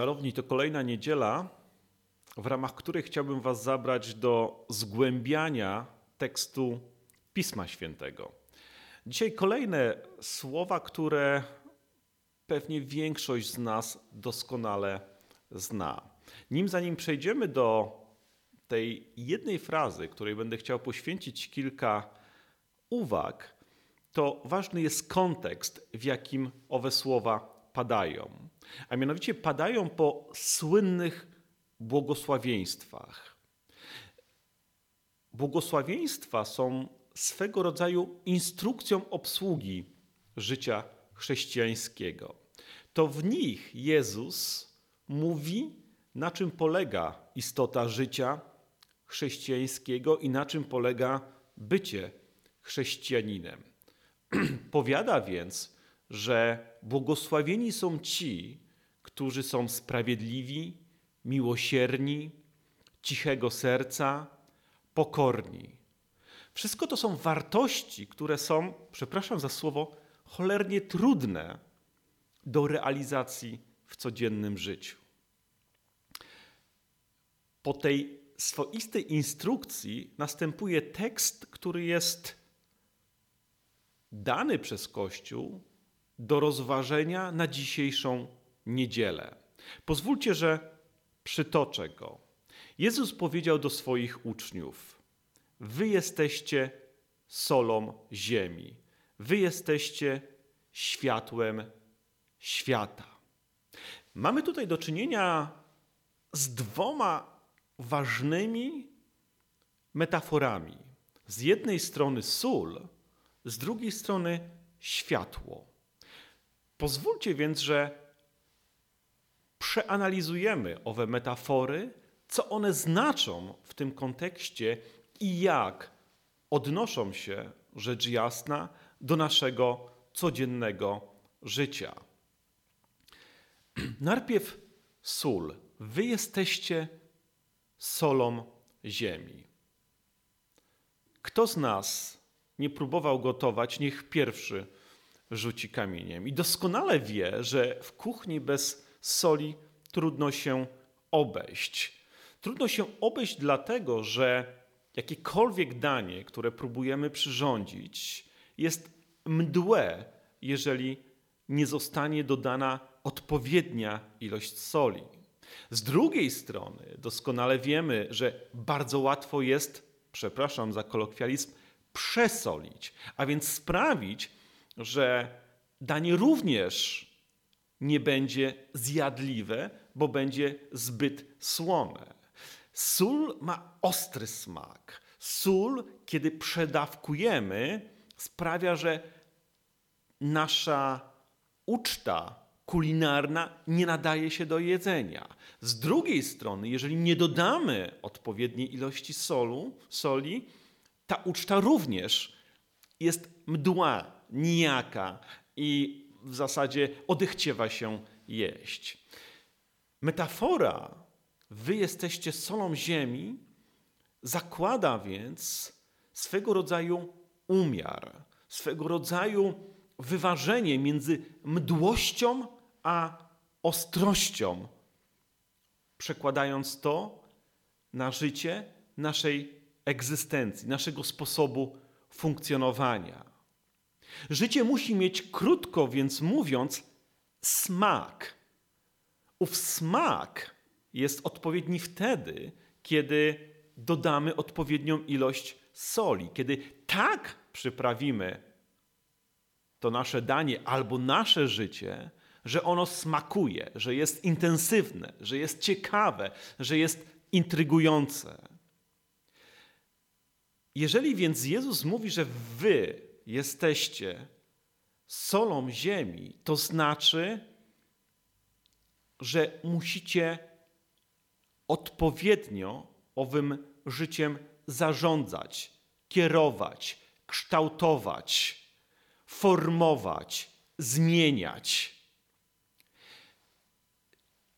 Szanowni, to kolejna niedziela, w ramach której chciałbym Was zabrać do zgłębiania tekstu Pisma Świętego. Dzisiaj kolejne słowa, które pewnie większość z nas doskonale zna. Nim zanim przejdziemy do tej jednej frazy, której będę chciał poświęcić kilka uwag, to ważny jest kontekst, w jakim owe słowa padają. A mianowicie padają po słynnych błogosławieństwach. Błogosławieństwa są swego rodzaju instrukcją obsługi życia chrześcijańskiego. To w nich Jezus mówi, na czym polega istota życia chrześcijańskiego i na czym polega bycie chrześcijaninem. Powiada więc, że błogosławieni są ci, którzy są sprawiedliwi, miłosierni, cichego serca, pokorni. Wszystko to są wartości, które są, przepraszam za słowo, cholernie trudne do realizacji w codziennym życiu. Po tej swoistej instrukcji następuje tekst, który jest dany przez Kościół do rozważenia na dzisiejszą niedzielę. Pozwólcie, że przytoczę go. Jezus powiedział do swoich uczniów: Wy jesteście solą ziemi, wy jesteście światłem świata. Mamy tutaj do czynienia z dwoma ważnymi metaforami. Z jednej strony sól, z drugiej strony światło. Pozwólcie więc, że przeanalizujemy owe metafory, co one znaczą w tym kontekście i jak odnoszą się, rzecz jasna, do naszego codziennego życia. Najpierw sól. Wy jesteście solą ziemi. Kto z nas nie próbował gotować, niech pierwszy rzuci kamieniem. I doskonale wie, że w kuchni bez soli trudno się obejść. Trudno się obejść dlatego, że jakiekolwiek danie, które próbujemy przyrządzić, jest mdłe, jeżeli nie zostanie dodana odpowiednia ilość soli. Z drugiej strony, doskonale wiemy, że bardzo łatwo jest, przepraszam za kolokwializm, przesolić, a więc sprawić, że danie również nie będzie zjadliwe, bo będzie zbyt słone. Sól ma ostry smak. Sól, kiedy przedawkujemy, sprawia, że nasza uczta kulinarna nie nadaje się do jedzenia. Z drugiej strony, jeżeli nie dodamy odpowiedniej ilości solu, soli, ta uczta również jest mdła, nijaka i w zasadzie odechciewa się jeść. Metafora wy jesteście solą ziemi zakłada więc swego rodzaju umiar, swego rodzaju wyważenie między mdłością a ostrością, przekładając to na życie naszej egzystencji, naszego sposobu funkcjonowania. Życie musi mieć krótko, więc mówiąc, smak. Ów smak jest odpowiedni wtedy, kiedy dodamy odpowiednią ilość soli, kiedy tak przyprawimy to nasze danie albo nasze życie, że ono smakuje, że jest intensywne, że jest ciekawe, że jest intrygujące. Jeżeli więc Jezus mówi, że wy jesteście solą ziemi, to znaczy, że musicie odpowiednio owym życiem zarządzać, kierować, kształtować, formować, zmieniać.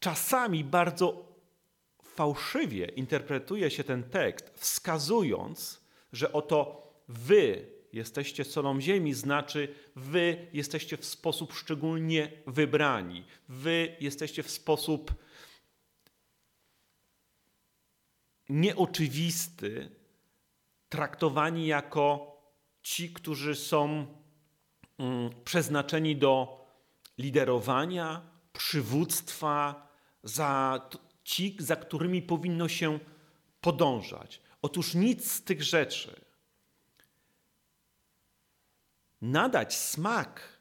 Czasami bardzo fałszywie interpretuje się ten tekst, wskazując, że oto wy jesteście solą ziemi, znaczy wy jesteście w sposób szczególnie wybrani. Wy jesteście w sposób nieoczywisty traktowani jako ci, którzy są mm, przeznaczeni do liderowania, przywództwa, za ci, za którymi powinno się podążać. Otóż nic z tych rzeczy. Nadać smak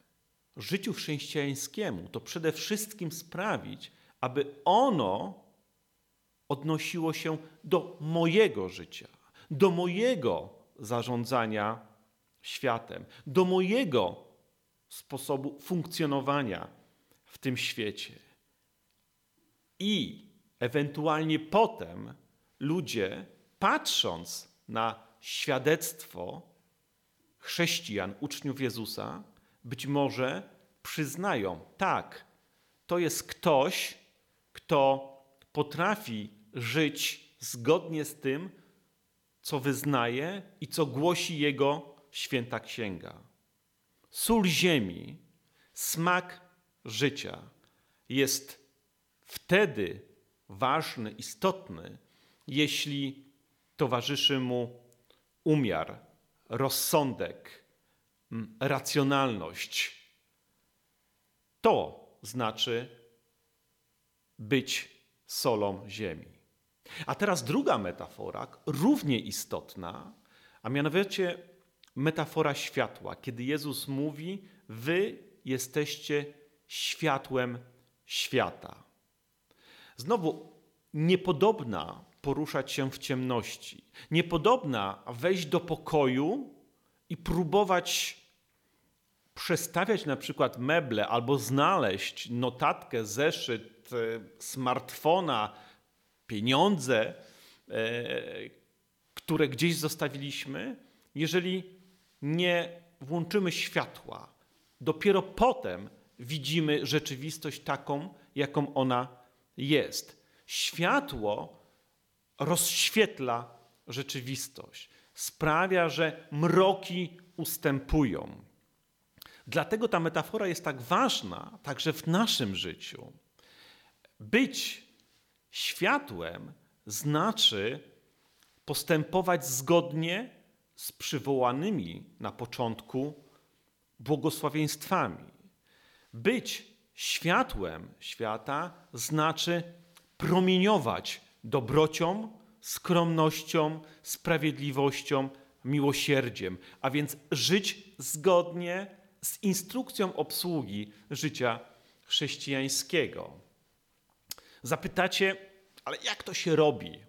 życiu chrześcijańskiemu to przede wszystkim sprawić, aby ono odnosiło się do mojego życia, do mojego zarządzania światem, do mojego sposobu funkcjonowania w tym świecie. I ewentualnie potem ludzie, patrząc na świadectwo chrześcijan, uczniów Jezusa, być może przyznają, tak, to jest ktoś, kto potrafi żyć zgodnie z tym, co wyznaje i co głosi jego święta księga. Sól ziemi, smak życia jest wtedy ważny, istotny, jeśli towarzyszy mu umiar, rozsądek, racjonalność. To znaczy być solą ziemi. A teraz druga metafora, równie istotna, a mianowicie metafora światła, kiedy Jezus mówi: Wy jesteście światłem świata. Znowu, niepodobna poruszać się w ciemności, niepodobna wejść do pokoju i próbować przestawiać na przykład meble albo znaleźć notatkę, zeszyt, e, smartfona, pieniądze, e, które gdzieś zostawiliśmy, jeżeli nie włączymy światła. Dopiero potem widzimy rzeczywistość taką, jaką ona jest. Światło rozświetla rzeczywistość, sprawia, że mroki ustępują. Dlatego ta metafora jest tak ważna także w naszym życiu. Być Światłem znaczy postępować zgodnie z przywołanymi na początku błogosławieństwami. Być światłem świata znaczy promieniować dobrocią, skromnością, sprawiedliwością, miłosierdziem, a więc żyć zgodnie z instrukcją obsługi życia chrześcijańskiego. Zapytacie, ale jak to się robi?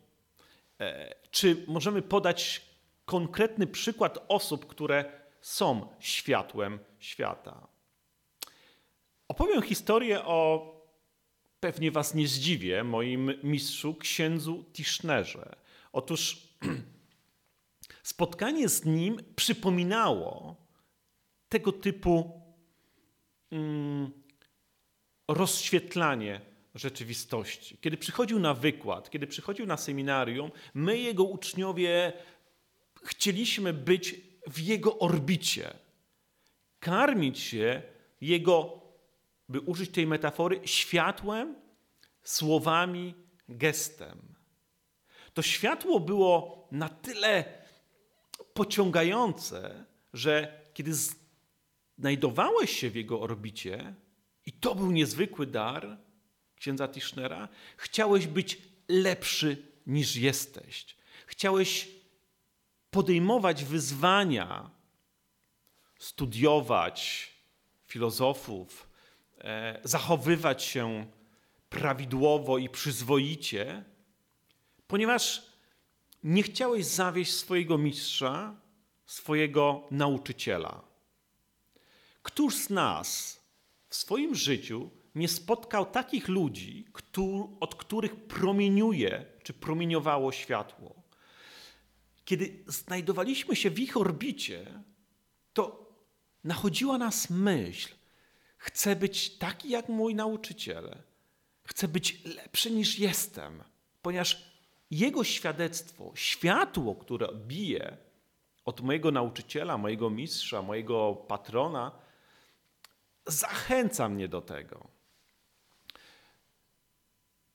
E, czy możemy podać konkretny przykład osób, które są światłem świata? Opowiem historię o, pewnie Was nie zdziwię, moim mistrzu, księdzu Tischnerze. Otóż spotkanie z nim przypominało tego typu mm, rozświetlanie rzeczywistości. Kiedy przychodził na wykład, kiedy przychodził na seminarium, my, jego uczniowie, chcieliśmy być w jego orbicie, karmić się jego, by użyć tej metafory, światłem, słowami, gestem. To światło było na tyle pociągające, że kiedy znajdowałeś się w jego orbicie, i to był niezwykły dar, księdza Tischnera, chciałeś być lepszy niż jesteś. Chciałeś podejmować wyzwania, studiować filozofów, zachowywać się prawidłowo i przyzwoicie, ponieważ nie chciałeś zawieść swojego mistrza, swojego nauczyciela. Któż z nas w swoim życiu nie spotkał takich ludzi, od których promieniuje czy promieniowało światło. Kiedy znajdowaliśmy się w ich orbicie, to nachodziła nas myśl: chcę być taki jak mój nauczyciel, chcę być lepszy niż jestem, ponieważ jego świadectwo, światło, które bije od mojego nauczyciela, mojego mistrza, mojego patrona, zachęca mnie do tego.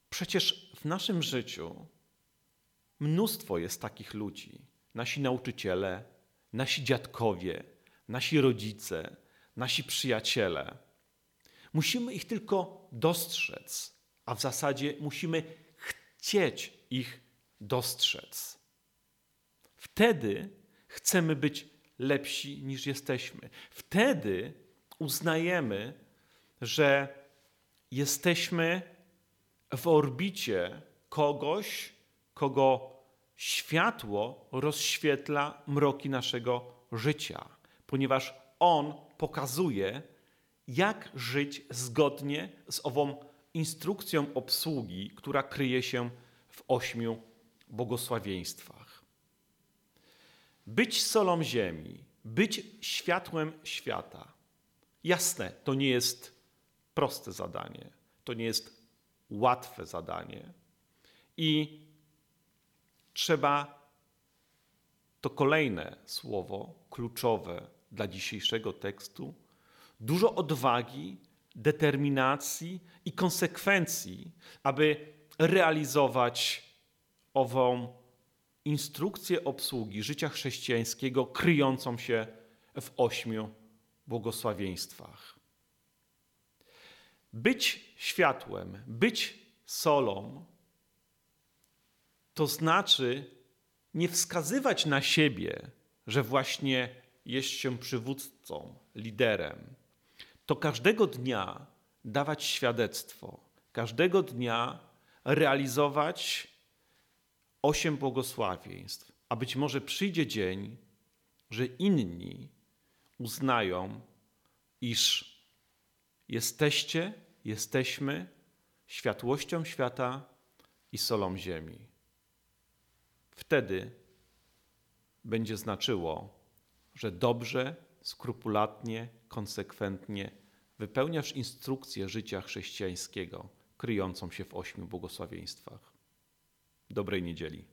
Przecież w naszym życiu mnóstwo jest takich ludzi. Nasi nauczyciele, nasi dziadkowie, nasi rodzice, nasi przyjaciele. Musimy ich tylko dostrzec, a w zasadzie musimy chcieć ich dostrzec. Wtedy chcemy być lepsi niż jesteśmy. Wtedy uznajemy, że jesteśmy w orbicie kogoś, kogo światło rozświetla mroki naszego życia, ponieważ on pokazuje, jak żyć zgodnie z ową instrukcją obsługi, która kryje się w ośmiu błogosławieństwach. Być solą ziemi, być światłem świata. Jasne, to nie jest proste zadanie, to nie jest łatwe zadanie. I trzeba to kolejne słowo kluczowe dla dzisiejszego tekstu dużo odwagi, determinacji i konsekwencji, aby realizować ową instrukcję obsługi życia chrześcijańskiego kryjącą się w ośmiu błogosławieństwach. Być światłem, być solą, to znaczy nie wskazywać na siebie, że właśnie jest się przywódcą, liderem. To każdego dnia dawać świadectwo, każdego dnia realizować osiem błogosławieństw, a być może przyjdzie dzień, że inni uznają, iż jesteście, jesteśmy światłością świata i solą ziemi. Wtedy będzie znaczyło, że dobrze, skrupulatnie, konsekwentnie wypełniasz instrukcję życia chrześcijańskiego kryjącą się w ośmiu błogosławieństwach. Dobrej niedzieli.